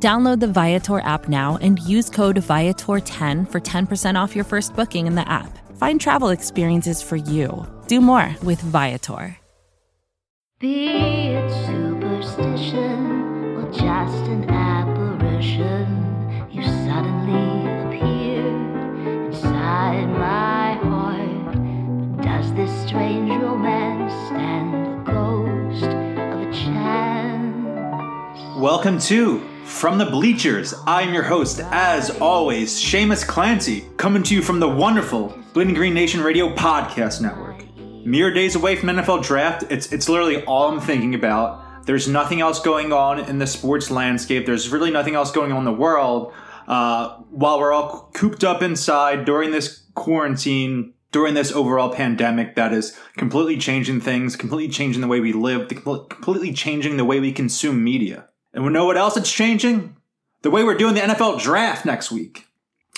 Download the Viator app now and use code Viator10 for 10% off your first booking in the app. Find travel experiences for you. Do more with Viator. Be it superstition or just an apparition, you suddenly appear inside my heart. But does this strange romance stand the ghost of a chance? Welcome to From the Bleachers. I'm your host, as always, Shamus Clancy, coming to you from the wonderful Bleeding Green Nation Radio Podcast Network. Mere days away from NFL draft, it's it's literally all I'm thinking about. There's nothing else going on in the sports landscape. There's really nothing else going on in the world. Uh, while we're all cooped up inside during this quarantine, during this overall pandemic that is completely changing things, completely changing the way we live, completely changing the way we consume media. And we know what else it's changing? The way we're doing the NFL draft next week.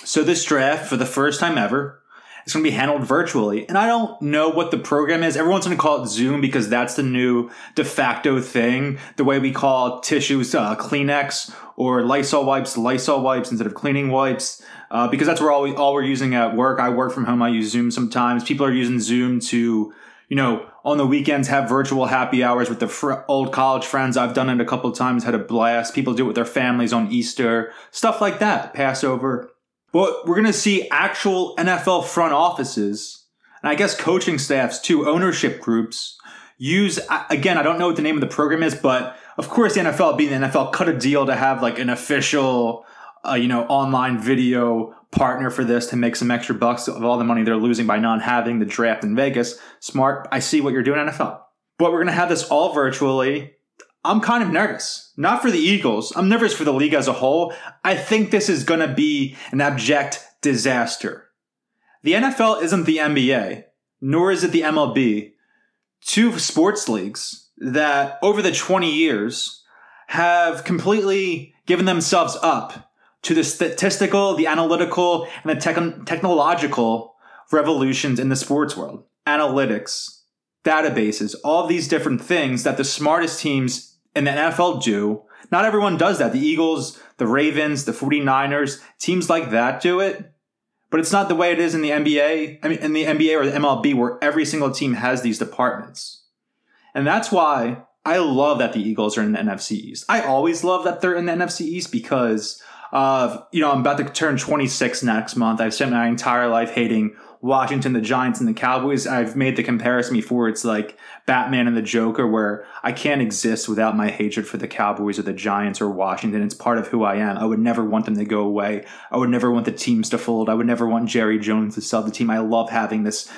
So this draft, for the first time ever, it's going to be handled virtually. And I don't know what the program is. Everyone's going to call it Zoom because that's the new de facto thing. The way we call tissues uh, Kleenex or Lysol wipes, Lysol wipes instead of cleaning wipes. Uh, because that's where all, we, all we're using at work. I work from home. I use Zoom sometimes. People are using Zoom to, you know, on the weekends have virtual happy hours with the fr- old college friends. I've done it a couple times, had a blast. People do it with their families on Easter, stuff like that, Passover. But we're going to see actual NFL front offices, and I guess coaching staffs too, ownership groups use, again, I don't know what the name of the program is, but of course the NFL, being the NFL, cut a deal to have like an official, uh, you know, online video partner for this to make some extra bucks of all the money they're losing by not having the draft in Vegas. Smart. I see what you're doing, NFL. But we're going to have this all virtually. I'm kind of nervous. Not for the Eagles. I'm nervous for the league as a whole. I think this is going to be an abject disaster. The NFL isn't the NBA, nor is it the MLB. Two sports leagues that over the 20 years have completely given themselves up to the statistical, the analytical, and the tech- technological revolutions in the sports world. Analytics, databases, all these different things that the smartest teams in the NFL do. Not everyone does that. The Eagles, the Ravens, the 49ers, teams like that do it. But it's not the way it is in the NBA. I mean, in the NBA or the MLB, where every single team has these departments. And that's why I love that the Eagles are in the NFC East. I always love that they're in the NFC East because of, you know, I'm about to turn 26 next month. I've spent my entire life hating Washington, the Giants, and the Cowboys. I've made the comparison before. It's like Batman and the Joker, where I can't exist without my hatred for the Cowboys or the Giants or Washington. It's part of who I am. I would never want them to go away. I would never want the teams to fold. I would never want Jerry Jones to sell the team. I love having this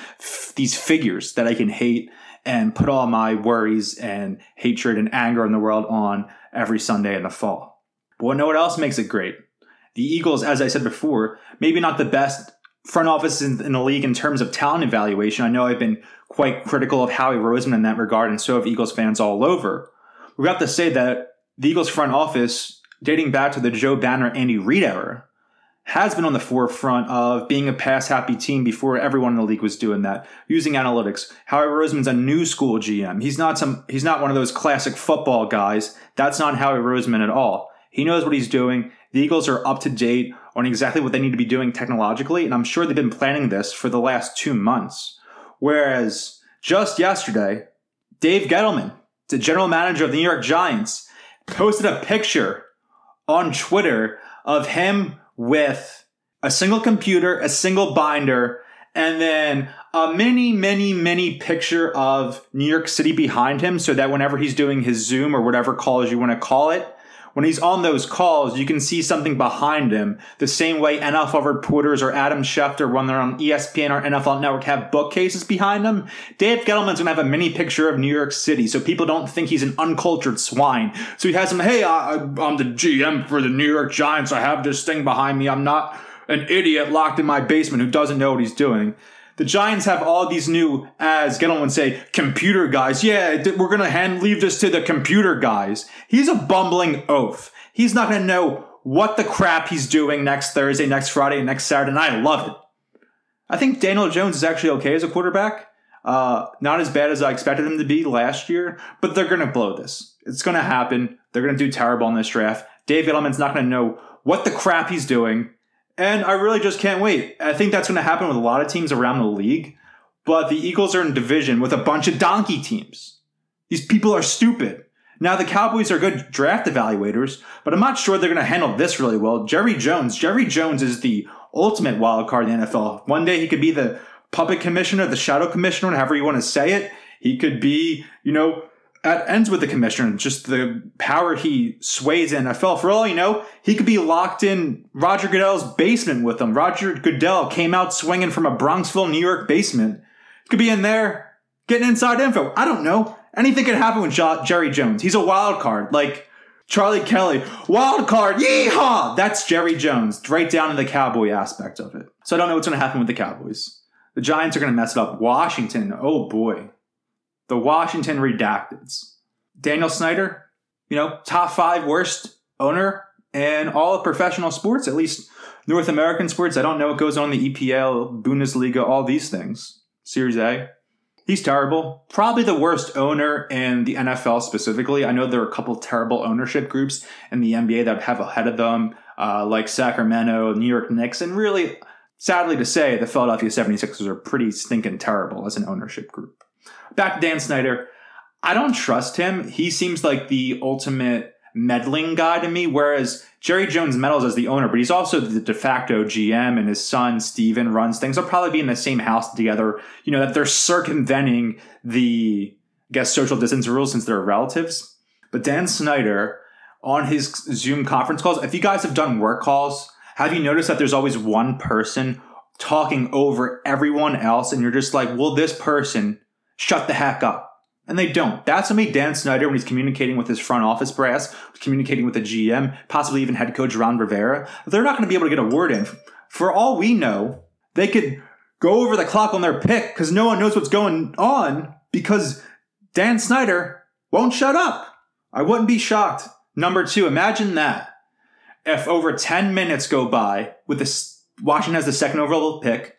these figures that I can hate and put all my worries and hatred and anger in the world on every Sunday in the fall. But know what else makes it great? The Eagles, as I said before, maybe not the best front office in, in, the league in terms of talent evaluation. I know I've been quite critical of Howie Roseman in that regard, and so have Eagles fans all over. We have to say that the Eagles front office, dating back to the Joe Banner, Andy Reid era, has been on the forefront of being a pass happy team before everyone in the league was doing that, using analytics. Howie Roseman's a new school GM. He's not some he's not one of those classic football guys. That's not Howie Roseman at all. He knows what he's doing. The Eagles are up to date on exactly what they need to be doing technologically, and I'm sure they've been planning this for the last two months. Whereas just yesterday, Dave Gettleman, the general manager of the New York Giants, posted a picture on Twitter of him with a single computer, a single binder, and then a mini, mini, mini picture of New York City behind him so that whenever he's doing his Zoom or whatever calls you want to call it, when he's on those calls, you can see something behind him. The same way NFL reporters or Adam Schefter, when they're on ESPN or NFL Network, have bookcases behind them. Dave Gettleman's gonna have a mini picture of New York City, so people don't think he's an uncultured swine. So he has him, hey, I, I'm the GM for the New York Giants. I have this thing behind me. I'm not an idiot locked in my basement who doesn't know what he's doing. The Giants have all these new, as Gettleman would say, computer guys. Yeah, we're going to hand leave this to the computer guys. He's a bumbling oaf. He's not going to know what the crap he's doing next Thursday, next Friday, next Saturday, and I love it. I think Daniel Jones is actually okay as a quarterback. Uh, not as bad as I expected him to be last year, but they're going to blow this. It's going to happen. They're going to do terrible in this draft. Dave Gettleman's not going to know what the crap he's doing. And I really just can't wait. I think that's going to happen with a lot of teams around the league. But the Eagles are in division with a bunch of donkey teams. These people are stupid. Now, the Cowboys are good draft evaluators, but I'm not sure they're going to handle this really well. Jerry Jones, Jerry Jones is the ultimate wild card in the NFL. One day he could be the puppet commissioner, the shadow commissioner, however you want to say it. He could be, you know, at ends with the commissioner, just the power he sways in NFL. For all you know, he could be locked in Roger Goodell's basement with him. Roger Goodell came out swinging from a Bronxville, New York basement. Could be in there getting inside info. I don't know. Anything could happen with Jerry Jones. He's a wild card. Like Charlie Kelly, wild card, yeehaw! That's Jerry Jones, right down to the cowboy aspect of it. So I don't know what's going to happen with the Cowboys. The Giants are going to mess it up. Washington, oh boy the Washington Redacteds. Daniel Snyder, you know, top five worst owner in all of professional sports, at least North American sports. I don't know what goes on in the EPL, Bundesliga, all these things. Serie A. He's terrible. Probably the worst owner in the NFL specifically. I know there are a couple terrible ownership groups in the NBA that have ahead of them, uh, like Sacramento, New York Knicks, and really, sadly to say, the Philadelphia 76ers are pretty stinking terrible as an ownership group back Dan Snyder. I don't trust him. He seems like the ultimate meddling guy to me, whereas Jerry Jones meddles as the owner, but he's also the de facto GM, and his son Steven runs things. They'll probably be in the same house together. You know that they're circumventing the I guess social distance rules since they're relatives. But Dan Snyder on his Zoom conference calls, if you guys have done work calls, have you noticed that there's always one person talking over everyone else, and you're just like, will this person shut the heck up. And they don't. That's what made Dan Snyder when he's communicating with his front office brass, communicating with the GM, possibly even head coach Ron Rivera. They're not going to be able to get a word in. For all we know, they could go over the clock on their pick because no one knows what's going on because Dan Snyder won't shut up. I wouldn't be shocked. Number two, imagine that. If over 10 minutes go by with this, Washington has the second overall pick,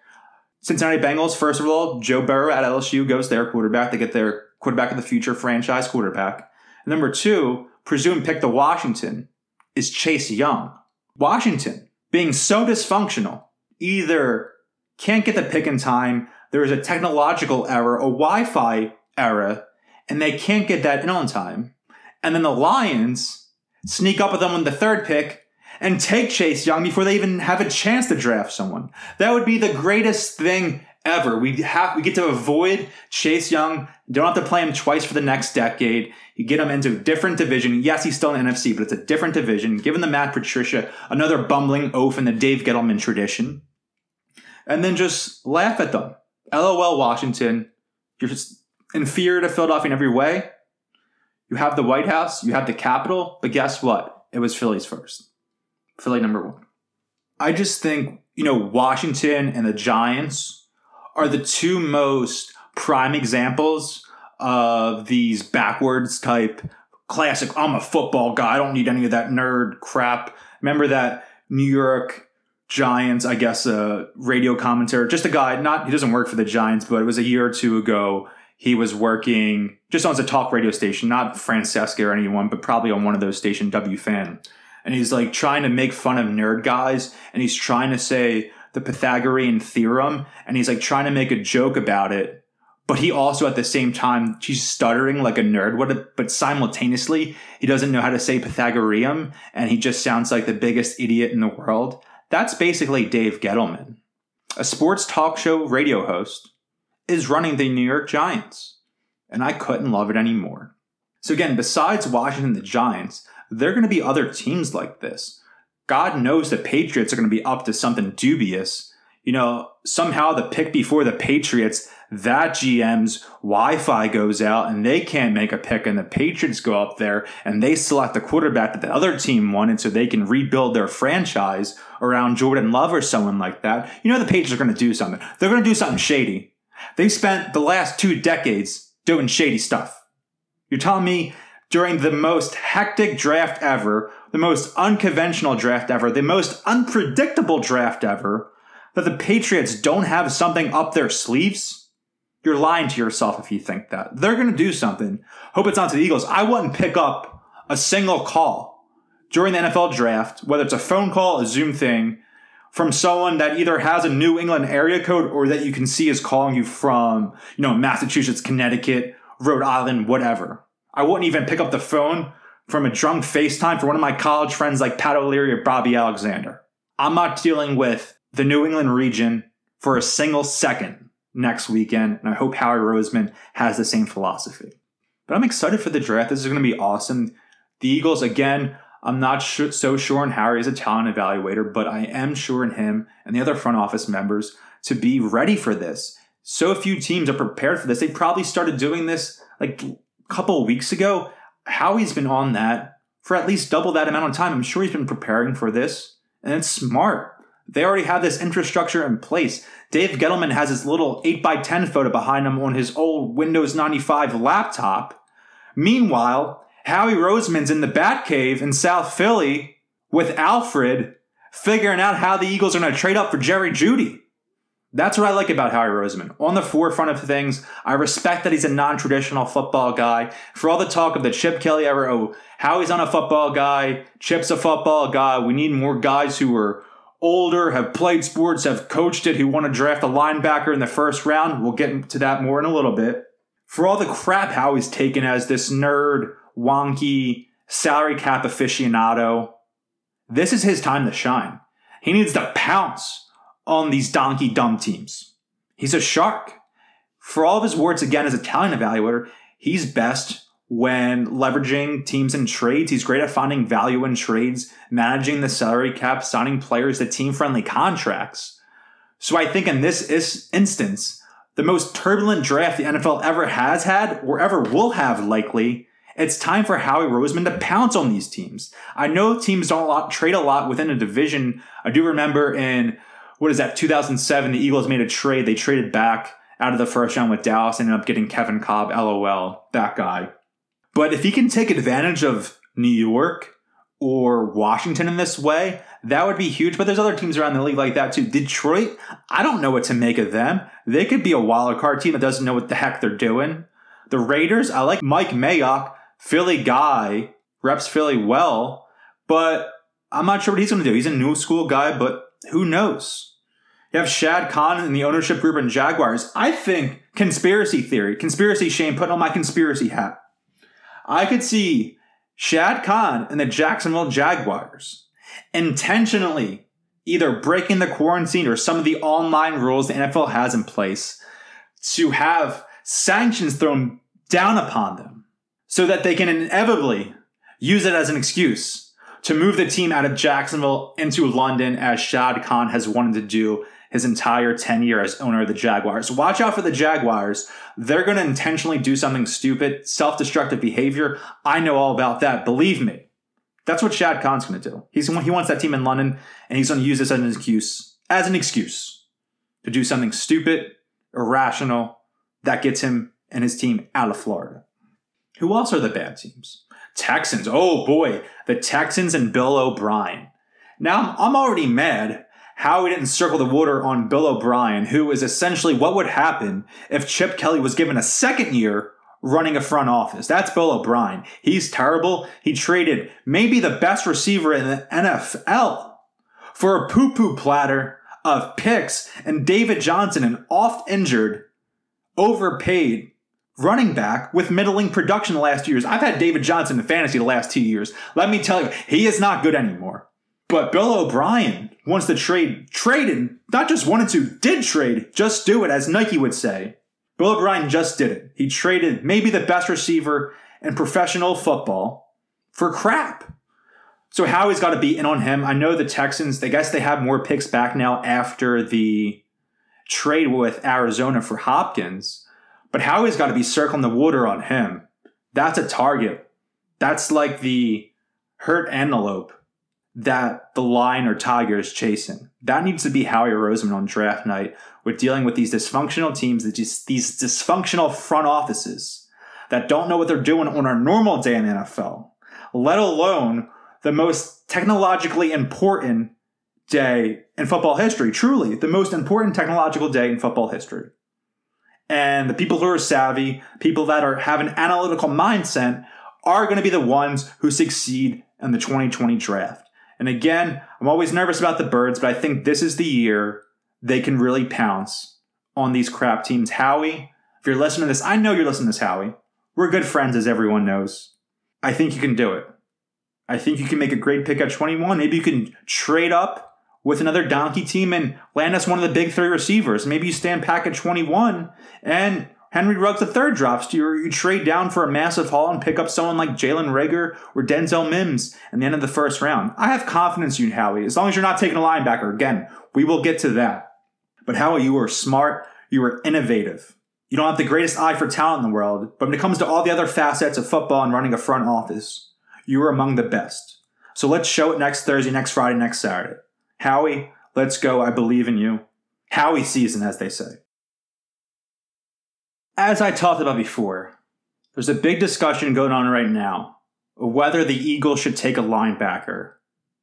Cincinnati Bengals, first of all, Joe Burrow at LSU goes their quarterback. They get their quarterback of the future franchise quarterback. And number two, presumed pick the Washington is Chase Young. Washington, being so dysfunctional, either can't get the pick in time, there is a technological error, a Wi Fi error, and they can't get that in on time. And then the Lions sneak up with them on the third pick and take Chase Young before they even have a chance to draft someone. That would be the greatest thing ever. We have we get to avoid Chase Young. Don't have to play him twice for the next decade. You get him into a different division. Yes, he's still in the NFC, but it's a different division. Given the Matt Patricia, another bumbling oaf in the Dave Gettleman tradition, and then just laugh at them. LOL, Washington. You're just inferior to Philadelphia in every way. You have the White House, you have the Capitol, but guess what? It was Philly's first. Philly number one. I just think, you know, Washington and the Giants are the two most prime examples of these backwards type classic, I'm a football guy. I don't need any of that nerd crap. Remember that New York Giants, I guess, a radio commentator, just a guy, not, he doesn't work for the Giants, but it was a year or two ago. He was working just on a talk radio station, not Francesa or anyone, but probably on one of those station W fan and he's like trying to make fun of nerd guys and he's trying to say the Pythagorean theorem and he's like trying to make a joke about it. But he also at the same time he's stuttering like a nerd would, but simultaneously he doesn't know how to say Pythagorean and he just sounds like the biggest idiot in the world. That's basically Dave Gettleman. A sports talk show radio host is running the New York Giants. And I couldn't love it anymore. So again, besides Washington the Giants, there are going to be other teams like this. God knows the Patriots are going to be up to something dubious. you know, somehow the pick before the Patriots, that GM's Wi Fi goes out and they can't make a pick, and the Patriots go up there and they select the quarterback that the other team wanted so they can rebuild their franchise around Jordan Love or someone like that. You know, the Patriots are going to do something. They're going to do something shady. They spent the last two decades doing shady stuff. You're telling me during the most hectic draft ever, the most unconventional draft ever, the most unpredictable draft ever, that the Patriots don't have something up their sleeves? You're lying to yourself if you think that. They're going to do something. Hope it's not to the Eagles. I wouldn't pick up a single call during the NFL draft, whether it's a phone call, a Zoom thing, from someone that either has a New England area code or that you can see is calling you from, you know, Massachusetts, Connecticut, Rhode Island, whatever. I wouldn't even pick up the phone from a drunk FaceTime for one of my college friends like Pat O'Leary or Bobby Alexander. I'm not dealing with the New England region for a single second next weekend, and I hope Howie Roseman has the same philosophy. But I'm excited for the draft. This is going to be awesome. The Eagles, again, I'm not so sure in Harry as a talent evaluator, but I am sure in him and the other front office members to be ready for this. So few teams are prepared for this. They probably started doing this like couple weeks ago. Howie's been on that for at least double that amount of time. I'm sure he's been preparing for this, and it's smart. They already have this infrastructure in place. Dave Gettleman has his little 8x10 photo behind him on his old Windows 95 laptop. Meanwhile, Howie Roseman's in the Batcave in South Philly with Alfred figuring out how the Eagles are going to trade up for Jerry Jeudy. That's what I like about Howie Roseman. On the forefront of things, I respect that he's a non traditional football guy. For all the talk of the Chip Kelly era, oh, Howie's on a football guy, Chip's a football guy, we need more guys who are older, have played sports, have coached it, who want to draft a linebacker in the first round. We'll get to that more in a little bit. For all the crap Howie's taken as this nerd, wonky, salary cap aficionado, this is his time to shine. He needs to pounce on these donkey dumb teams. He's a shark. For all of his words, again, as talent evaluator, he's best when leveraging teams and trades. He's great at finding value in trades, managing the salary cap, signing players to team friendly contracts. So I think in this instance, the most turbulent draft the NFL ever has had or ever will have likely, it's time for Howie Roseman to pounce on these teams. I know teams don't trade a lot within a division. I do remember in what is that 2007 the eagles made a trade. They traded back out of the first round with dallas ended up getting Kevin Kolb lol that guy. But if he can take advantage of new york or washington in this way that would be huge. But there's other teams around the league like that too. Detroit i don't know what to make of them. They could be a wild card team that doesn't know what the heck they're doing. The raiders i like mike mayock philly guy reps philly well but i'm not sure what he's going to do. He's a new school guy but who knows you have Shad Khan and the ownership group in Jaguars. I think conspiracy theory, conspiracy Shane, putting on my conspiracy hat. I could see Shad Khan and the Jacksonville Jaguars intentionally either breaking the quarantine or some of the online rules the NFL has in place to have sanctions thrown down upon them so that they can inevitably use it as an excuse to move the team out of Jacksonville into London as Shad Khan has wanted to do his entire tenure as owner of the Jaguars. Watch out for the Jaguars. They're going to intentionally do something stupid, self destructive behavior. I know all about that. Believe me. That's what Shad Khan's going to do. He's, he wants that team in London, and he's going to use this as an excuse, as an excuse to do something stupid, irrational, that gets him and his team out of Florida. Who else are the bad teams? Texans. Oh boy, the Texans and Bill O'Brien. Now, I'm already mad how he didn't circle the water on Bill O'Brien, who is essentially what would happen if Chip Kelly was given a second year running a front office. That's Bill O'Brien. He's terrible. He traded maybe the best receiver in the NFL for a poo poo platter of picks and David Johnson, an oft injured, overpaid running back with middling production the last two years. I've had David Johnson in fantasy the last two years. Let me tell you, he is not good anymore. But Bill O'Brien wants to trade, traded, not just wanted to, did trade, just do it, as Nike would say. Bill O'Brien just did it. He traded maybe the best receiver in professional football for crap. So Howie's got to be in on him. I know the Texans, I guess they have more picks back now after the trade with Arizona for Hopkins, but Howie's got to be circling the water on him. That's a target. That's like the hurt antelope that the lion or tiger is chasing. That needs to be Howie Roseman on draft night We're dealing with these dysfunctional teams, these dysfunctional front offices that don't know what they're doing on a normal day in the NFL, let alone the most technologically important day in football history. Truly, the most important technological day in football history. And the people who are savvy, people that are have an analytical mindset, are going to be the ones who succeed in the 2020 draft. And again, I'm always nervous about the birds, but I think this is the year they can really pounce on these crap teams. Howie, if you're listening to this, I know you're listening to this, Howie. We're good friends, as everyone knows. I think you can do it. I think you can make a great pick at 21. Maybe you can trade up with another donkey team and land us one of the big three receivers. Maybe you stand pack at 21 and Henry Ruggs third drops to you, or you trade down for a massive haul and pick up someone like Jalen Reagor or Denzel Mims in the end of the first round. I have confidence in you, Howie, as long as you're not taking a linebacker. Again, we will get to that. But Howie, you are smart, you are innovative. You don't have the greatest eye for talent in the world, but when it comes to all the other facets of football and running a front office, you are among the best. So let's show it next Thursday, next Friday, next Saturday. Howie, let's go. I believe in you. Howie season, as they say. As I talked about before, there's a big discussion going on right now of whether the Eagles should take a linebacker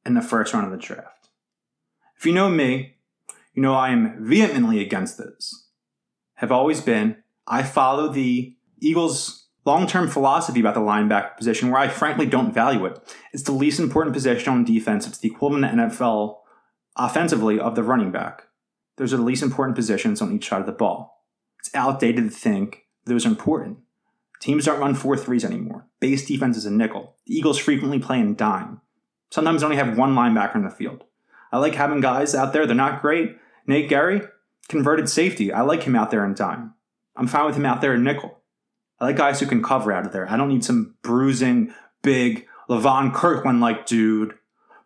in the first round of the draft. If you know me, you know I am vehemently against this. Have always been. I follow the Eagles' long term philosophy about the linebacker position where I frankly don't value it. It's the least important position on defense. It's the equivalent in NFL offensively of the running back. Those are the least important positions on each side of the ball. It's outdated to think those are important. Teams don't run 4 3s anymore. Base defense is a nickel. The Eagles frequently play in dime. Sometimes only have one linebacker in the field. I like having guys out there, they're not great. Nate Gerry, converted safety. I like him out there in dime. I'm fine with him out there in nickel. I like guys who can cover out of there. I don't need some bruising, big, Levon Kirkland like dude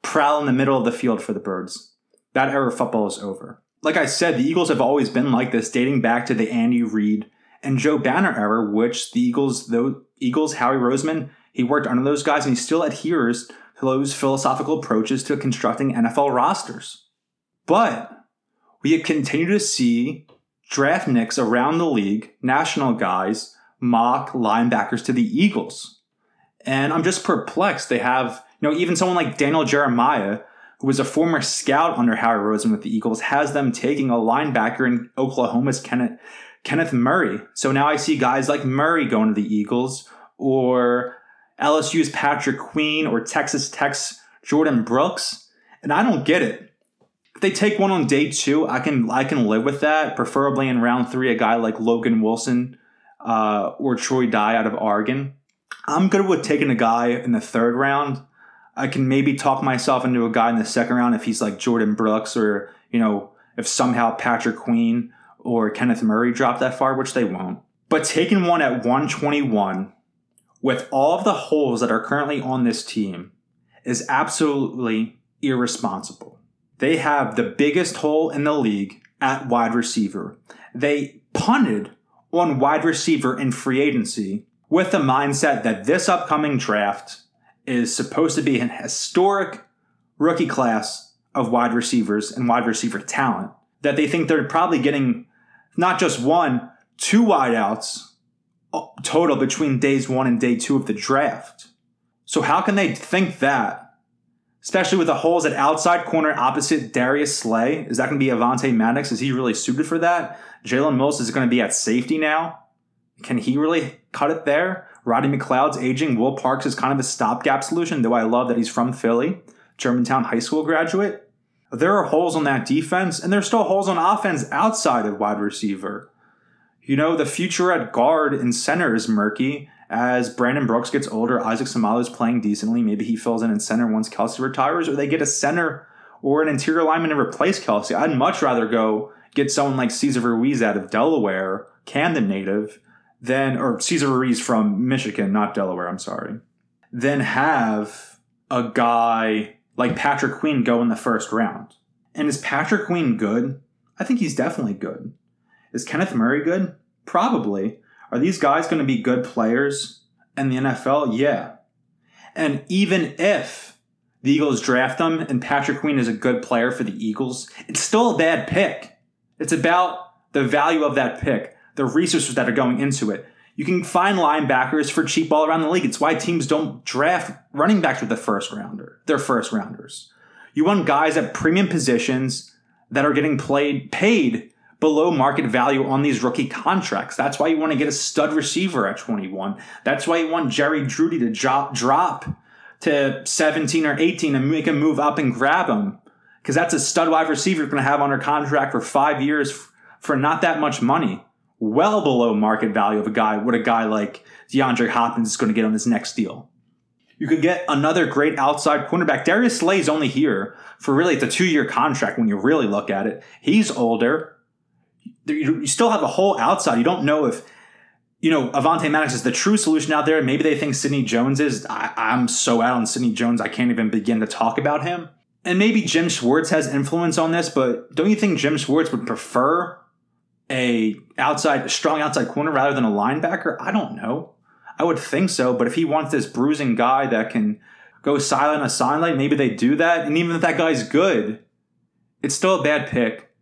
prowl in the middle of the field for the birds. That era of football is over. Like I said, the Eagles have always been like this, dating back to the Andy Reid and Joe Banner era, which the Eagles, though Eagles, Howie Roseman, he worked under those guys and he still adheres to those philosophical approaches to constructing NFL rosters. But we continue to see draft nicks around the league, national guys, mock linebackers to the Eagles. And I'm just perplexed. They have, you know, even someone like Daniel Jeremiah, who was a former scout under Howie Roseman with the Eagles, has them taking a linebacker in Oklahoma's Kenneth, Kenneth Murray. So now I see guys like Murray going to the Eagles, or LSU's Patrick Queen, or Texas Tech's Jordyn Brooks. And I don't get it. If they take one on day two, I can I can live with that. Preferably in round three, a guy like Logan Wilson uh, or Troy Dye out of Oregon. I'm good with taking a guy in the third round I can maybe talk myself into a guy in the second round if he's like Jordyn Brooks or, you know, if somehow Patrick Queen or Kenneth Murray drop that far, which they won't. But taking one at 121 with all of the holes that are currently on this team is absolutely irresponsible. They have the biggest hole in the league at wide receiver. They punted on wide receiver in free agency with the mindset that this upcoming draft is supposed to be an historic rookie class of wide receivers and wide receiver talent that they think they're probably getting not just one, two wideouts uh, total between days one and day two of the draft. So how can they think that? Especially with the holes at outside corner opposite Darius Slay. Is that going to be Avonte Maddox? Is he really suited for that? Jalen Mills is going to be at safety now. Can he really cut it there? Rodney McLeod's aging. Will Parks is kind of a stopgap solution, though I love that he's from Philly, Germantown High School graduate. There are holes on that defense, and there's still holes on offense outside of wide receiver. You know, the future at guard and center is murky. As Brandon Brooks gets older, Isaac Seumalo is playing decently. Maybe he fills in in center once Kelce retires, or they get a center or an interior lineman to replace Kelce. I'd much rather go get someone like Cesar Ruiz out of Delaware, Camden native, then or Cesar Ruiz from Michigan, not Delaware, I'm sorry. Then have a guy like Patrick Queen go in the first round. And is Patrick Queen good? I think he's definitely good. Is Kenneth Murray good? Probably. Are these guys going to be good players in the NFL? Yeah. And even if the Eagles draft them and Patrick Queen is a good player for the Eagles, it's still a bad pick. It's about the value of that pick, the resources that are going into it. You can find linebackers for cheap all around the league. It's why teams don't draft running backs with the first rounder, their first rounders. You want guys at premium positions that are getting played paid below market value on these rookie contracts. That's why you want to get a stud receiver at 21. That's why you want Jerry Jeudy to drop drop to 17 or 18 and make a move up and grab him. Because that's a stud wide receiver you're going to have under contract for five years for not that much money well below market value of a guy, what a guy like DeAndre Hopkins is going to get on his next deal. You could get another great outside cornerback. Darius Slay is only here for really it's a two year contract when you really look at it. He's older. You still have a whole outside. You don't know if you know Avonte Maddox is the true solution out there. Maybe they think Sidney Jones is. I, I'm so out on Sidney Jones, I can't even begin to talk about him. And maybe Jim Schwartz has influence on this, but don't you think Jim Schwartz would prefer a outside a strong outside corner rather than a linebacker? I don't know. I would think so, but if he wants this bruising guy that can go silent a sideline, maybe they do that. And even if that guy's good, it's still a bad pick.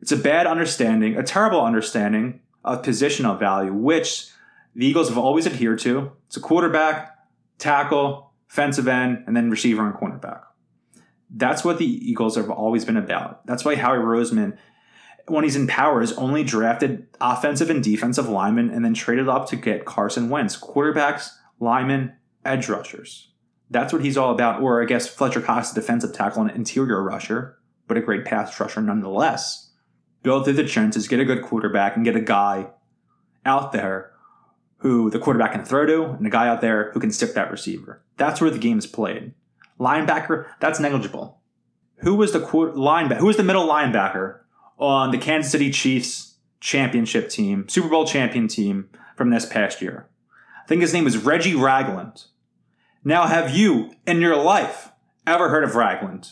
It's a bad understanding, a terrible understanding of positional value, which the Eagles have always adhered to. It's a quarterback, tackle, defensive end, and then receiver and cornerback. That's what the Eagles have always been about. That's why Howie Roseman when he's in power, has only drafted offensive and defensive linemen and then traded up to get Carson Wentz, quarterbacks, linemen, edge rushers. That's what he's all about. Or I guess Fletcher Cox, defensive tackle and interior rusher, but a great pass rusher nonetheless. Build through the chances, get a good quarterback, and get a guy out there who the quarterback can throw to, and a guy out there who can stick that receiver. That's where the game is played. Linebacker, that's negligible. Who was the linebacker? Who was the middle linebacker on the Kansas City Chiefs championship team, Super Bowl champion team from this past year. I think his name was Reggie Ragland. Now, have you in your life ever heard of Ragland?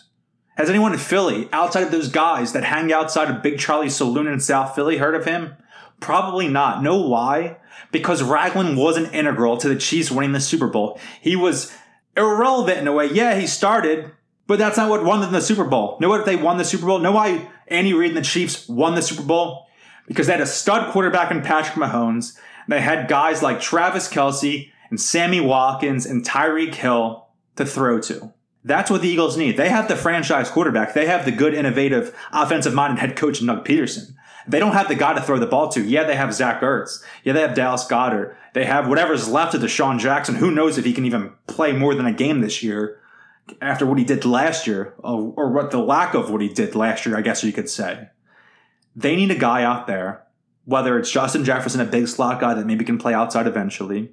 Has anyone in Philly, outside of those guys that hang outside of Big Charlie's Saloon in South Philly, heard of him? Probably not. Know why? Because Ragland wasn't integral to the Chiefs winning the Super Bowl. He was irrelevant in a way. Yeah, he started, but that's not what won them the Super Bowl. Know what if they won the Super Bowl? Know why Andy Reid and the Chiefs won the Super Bowl? Because they had a stud quarterback in Patrick Mahomes. They had guys like Travis Kelce and Sammy Watkins and Tyreek Hill to throw to. That's what the Eagles need. They have the franchise quarterback. They have the good, innovative, offensive minded head coach, Doug Pederson. They don't have the guy to throw the ball to. Yeah, they have Zach Ertz. Yeah, they have Dallas Goedert. They have whatever's left of DeSean Jackson. Who knows if he can even play more than a game this year after what he did last year, or, or what the lack of what he did last year, I guess you could say. They need a guy out there, whether it's Justin Jefferson, a big slot guy that maybe can play outside eventually,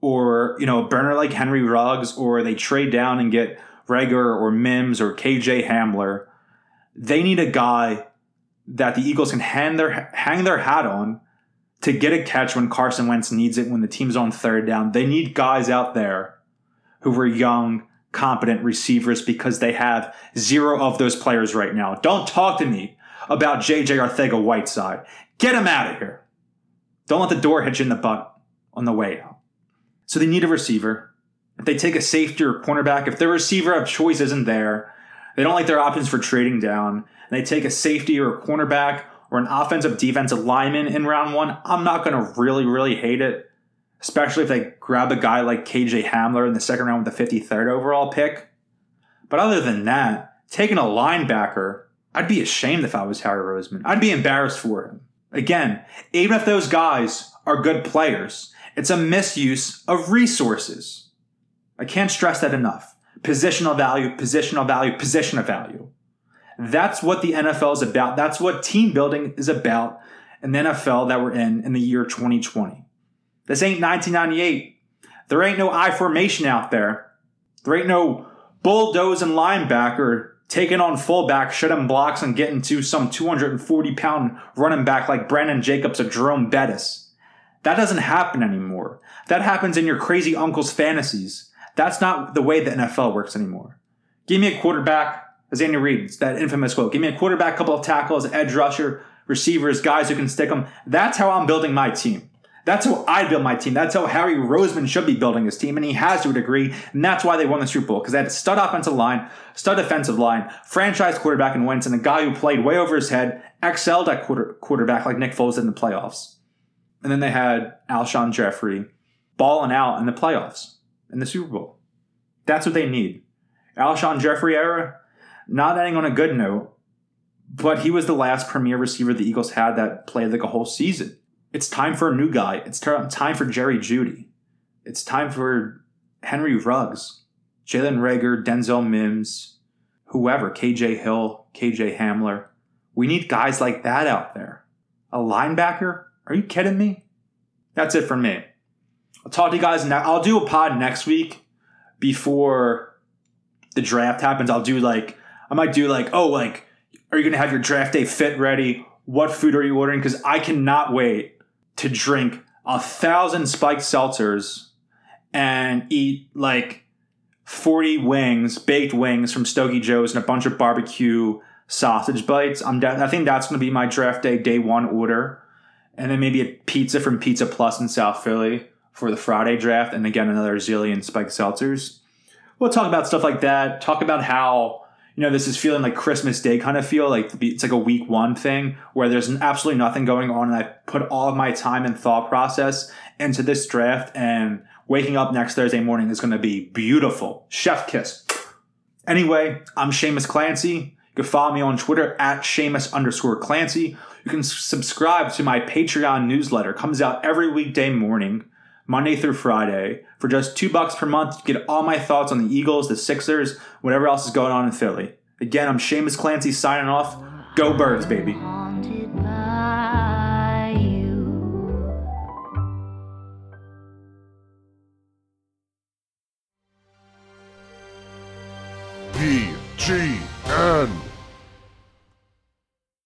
or you know, a burner like Henry Ruggs, or they trade down and get Reagor or Mims or KJ Hamler. They need a guy that the Eagles can hang their hang their hat on to get a catch when Carson Wentz needs it when the team's on third down. They need guys out there who were young competent receivers because they have zero of those players right now. Don't talk to me about JJ Arcega Whiteside. Get him out of here. Don't let the door hit you in the butt on the way out. So they need a receiver. If they take a safety or cornerback, if their receiver of choice isn't there, they don't like their options for trading down, and they take a safety or a cornerback or an offensive defensive lineman in round one, I'm not going to really, really hate it especially if they grab a guy like KJ Hamler in the second round with the 53rd overall pick. But other than that, taking a linebacker, I'd be ashamed if I was Harry Roseman. I'd be embarrassed for him. Again, even if those guys are good players, it's a misuse of resources. I can't stress that enough. Positional value, positional value, positional value. That's what the NFL is about. That's what team building is about in the NFL that we're in in the year 2020. This ain't 1998. There ain't no I formation out there. There ain't no bulldozing linebacker taking on fullback, shutting blocks, and getting to some 240 pound running back like Brandon Jacobs or Jerome Bettis. That doesn't happen anymore. That happens in your crazy uncle's fantasies. That's not the way the NFL works anymore. Give me a quarterback, as Andy Reid, that infamous quote. Give me a quarterback, couple of tackles, edge rusher, receivers, guys who can stick them. That's how I'm building my team. That's how I build my team. That's how Harry Roseman should be building his team, and he has to a degree. And that's why they won the Super Bowl because they had a stud offensive line, stud defensive line, franchise quarterback in Wentz, and a guy who played way over his head, excelled at quarter, quarterback like Nick Foles in the playoffs. And then they had Alshon Jeffery balling out in the playoffs in the Super Bowl. That's what they need. Alshon Jeffery era, not ending on a good note, but he was the last premier receiver the Eagles had that played like a whole season. It's time for a new guy. It's time for Jerry Jeudy. It's time for Henry Ruggs, Jalen Reagor, Denzel Mims, whoever, KJ Hill, KJ Hamler. We need guys like that out there. A linebacker? Are you kidding me? That's it for me. I'll talk to you guys now. I'll do a pod next week before the draft happens. I'll do like, I might do like, oh, like, are you going to have your draft day fit ready? What food are you ordering? Because I cannot wait to drink a thousand spiked seltzers and eat like 40 wings, baked wings from Stogie Joe's and a bunch of barbecue sausage bites. I'm I think that's going to be my draft day day one order. And then maybe a pizza from Pizza Plus in South Philly for the Friday draft. And again, another zillion spiked seltzers. We'll talk about stuff like that. Talk about how you know, this is feeling like Christmas Day kind of feel like it's like a week one thing where there's absolutely nothing going on, and I put all of my time and thought process into this draft, and waking up next Thursday morning is going to be beautiful. Chef kiss. Anyway, I'm Shamus Clancy. You can follow me on Twitter at Shamus underscore Clancy. You can subscribe to my Patreon newsletter. It comes out every weekday morning. Monday through Friday. For just two bucks per month, you get all my thoughts on the Eagles, the Sixers, whatever else is going on in Philly. Again, I'm Shamus Clancy signing off. Go Birds, baby.